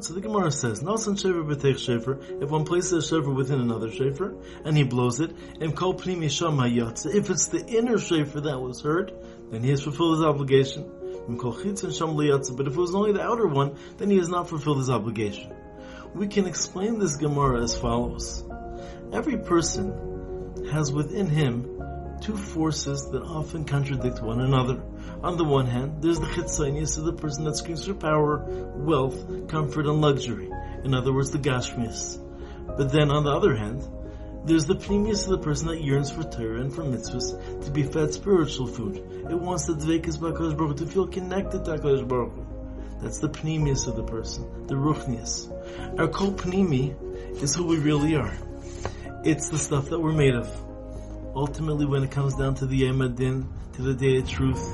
So the Gemara says, Nasan Shofar b'teich Shofar, if one places a Shofar within another Shofar, and he blows it, and kol pnim yisham if it's the inner Shofar that was heard, then he has fulfilled his obligation. But if it was only the outer one, then he has not fulfilled his obligation. We can explain this Gemara as follows. Every person has within him two forces that often contradict one another. On the one hand, there's the chitzonius of the person that screams for power, wealth, comfort, and luxury. In other words, the gashmius. But then on the other hand, there's the pnimius of the person that yearns for Torah and for mitzvahs to be fed spiritual food. It wants the dvekas b'Hakadosh Baruch to feel connected to Hakadosh Baruch That's the pnimius of the person, the ruchnius. Our kol pnimi is who we really are. It's the stuff that we're made of ultimately when it comes down to the Yom to the Day of Truth,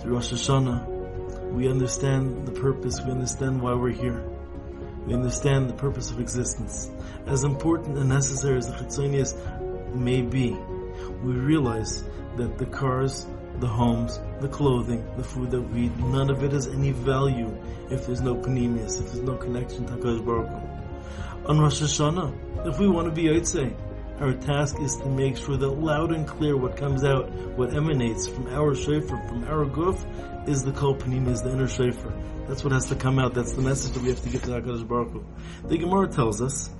to Rosh Hashanah, we understand the purpose, we understand why we're here. We understand the purpose of existence. As important and necessary as the Chitzonius may be, we realize that the cars, the homes, the clothing, the food that we eat, none of it has any value if there's no pnimius, if there's no connection to HaKadosh Baruch Hu. On Rosh Hashanah, if we want to be Yitzhak, our task is to make sure that loud and clear what comes out, what emanates from our shofar, from our guf, is the kol is the inner shofar. That's what has to come out. That's the message that we have to give to HaKadosh Baruch Hu. The Gemara tells us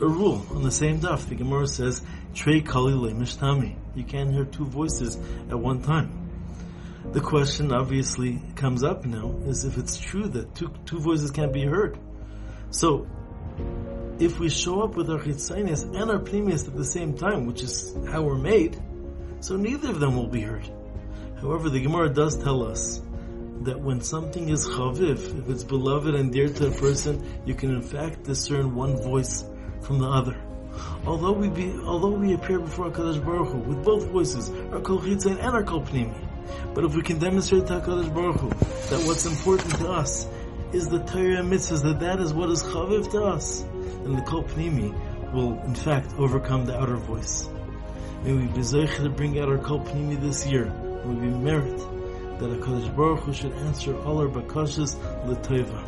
a rule on the same daf. The Gemara says, Trei kali mishtami. You can't hear two voices at one time. The question obviously comes up now is if it's true that two, two voices can't be heard. So, if we show up with our chitzonius and our pnimius at the same time, which is how we're made, so neither of them will be heard. However, the Gemara does tell us that when something is chaviv, if it's beloved and dear to a person, you can in fact discern one voice from the other. Although we be, although we appear before Hakadosh Baruch Hu with both voices, our kol and our kol but if we can demonstrate to Hakadosh Baruch Hu that what's important to us is the Torah and mitzvahs, that that is what is chaviv to us, And the kol pnimi will in fact overcome the outer voice. May we be to bring out our kol pnimi this year. May we merit that HaKadosh Baruch Hu should answer all our bakashas l'teva.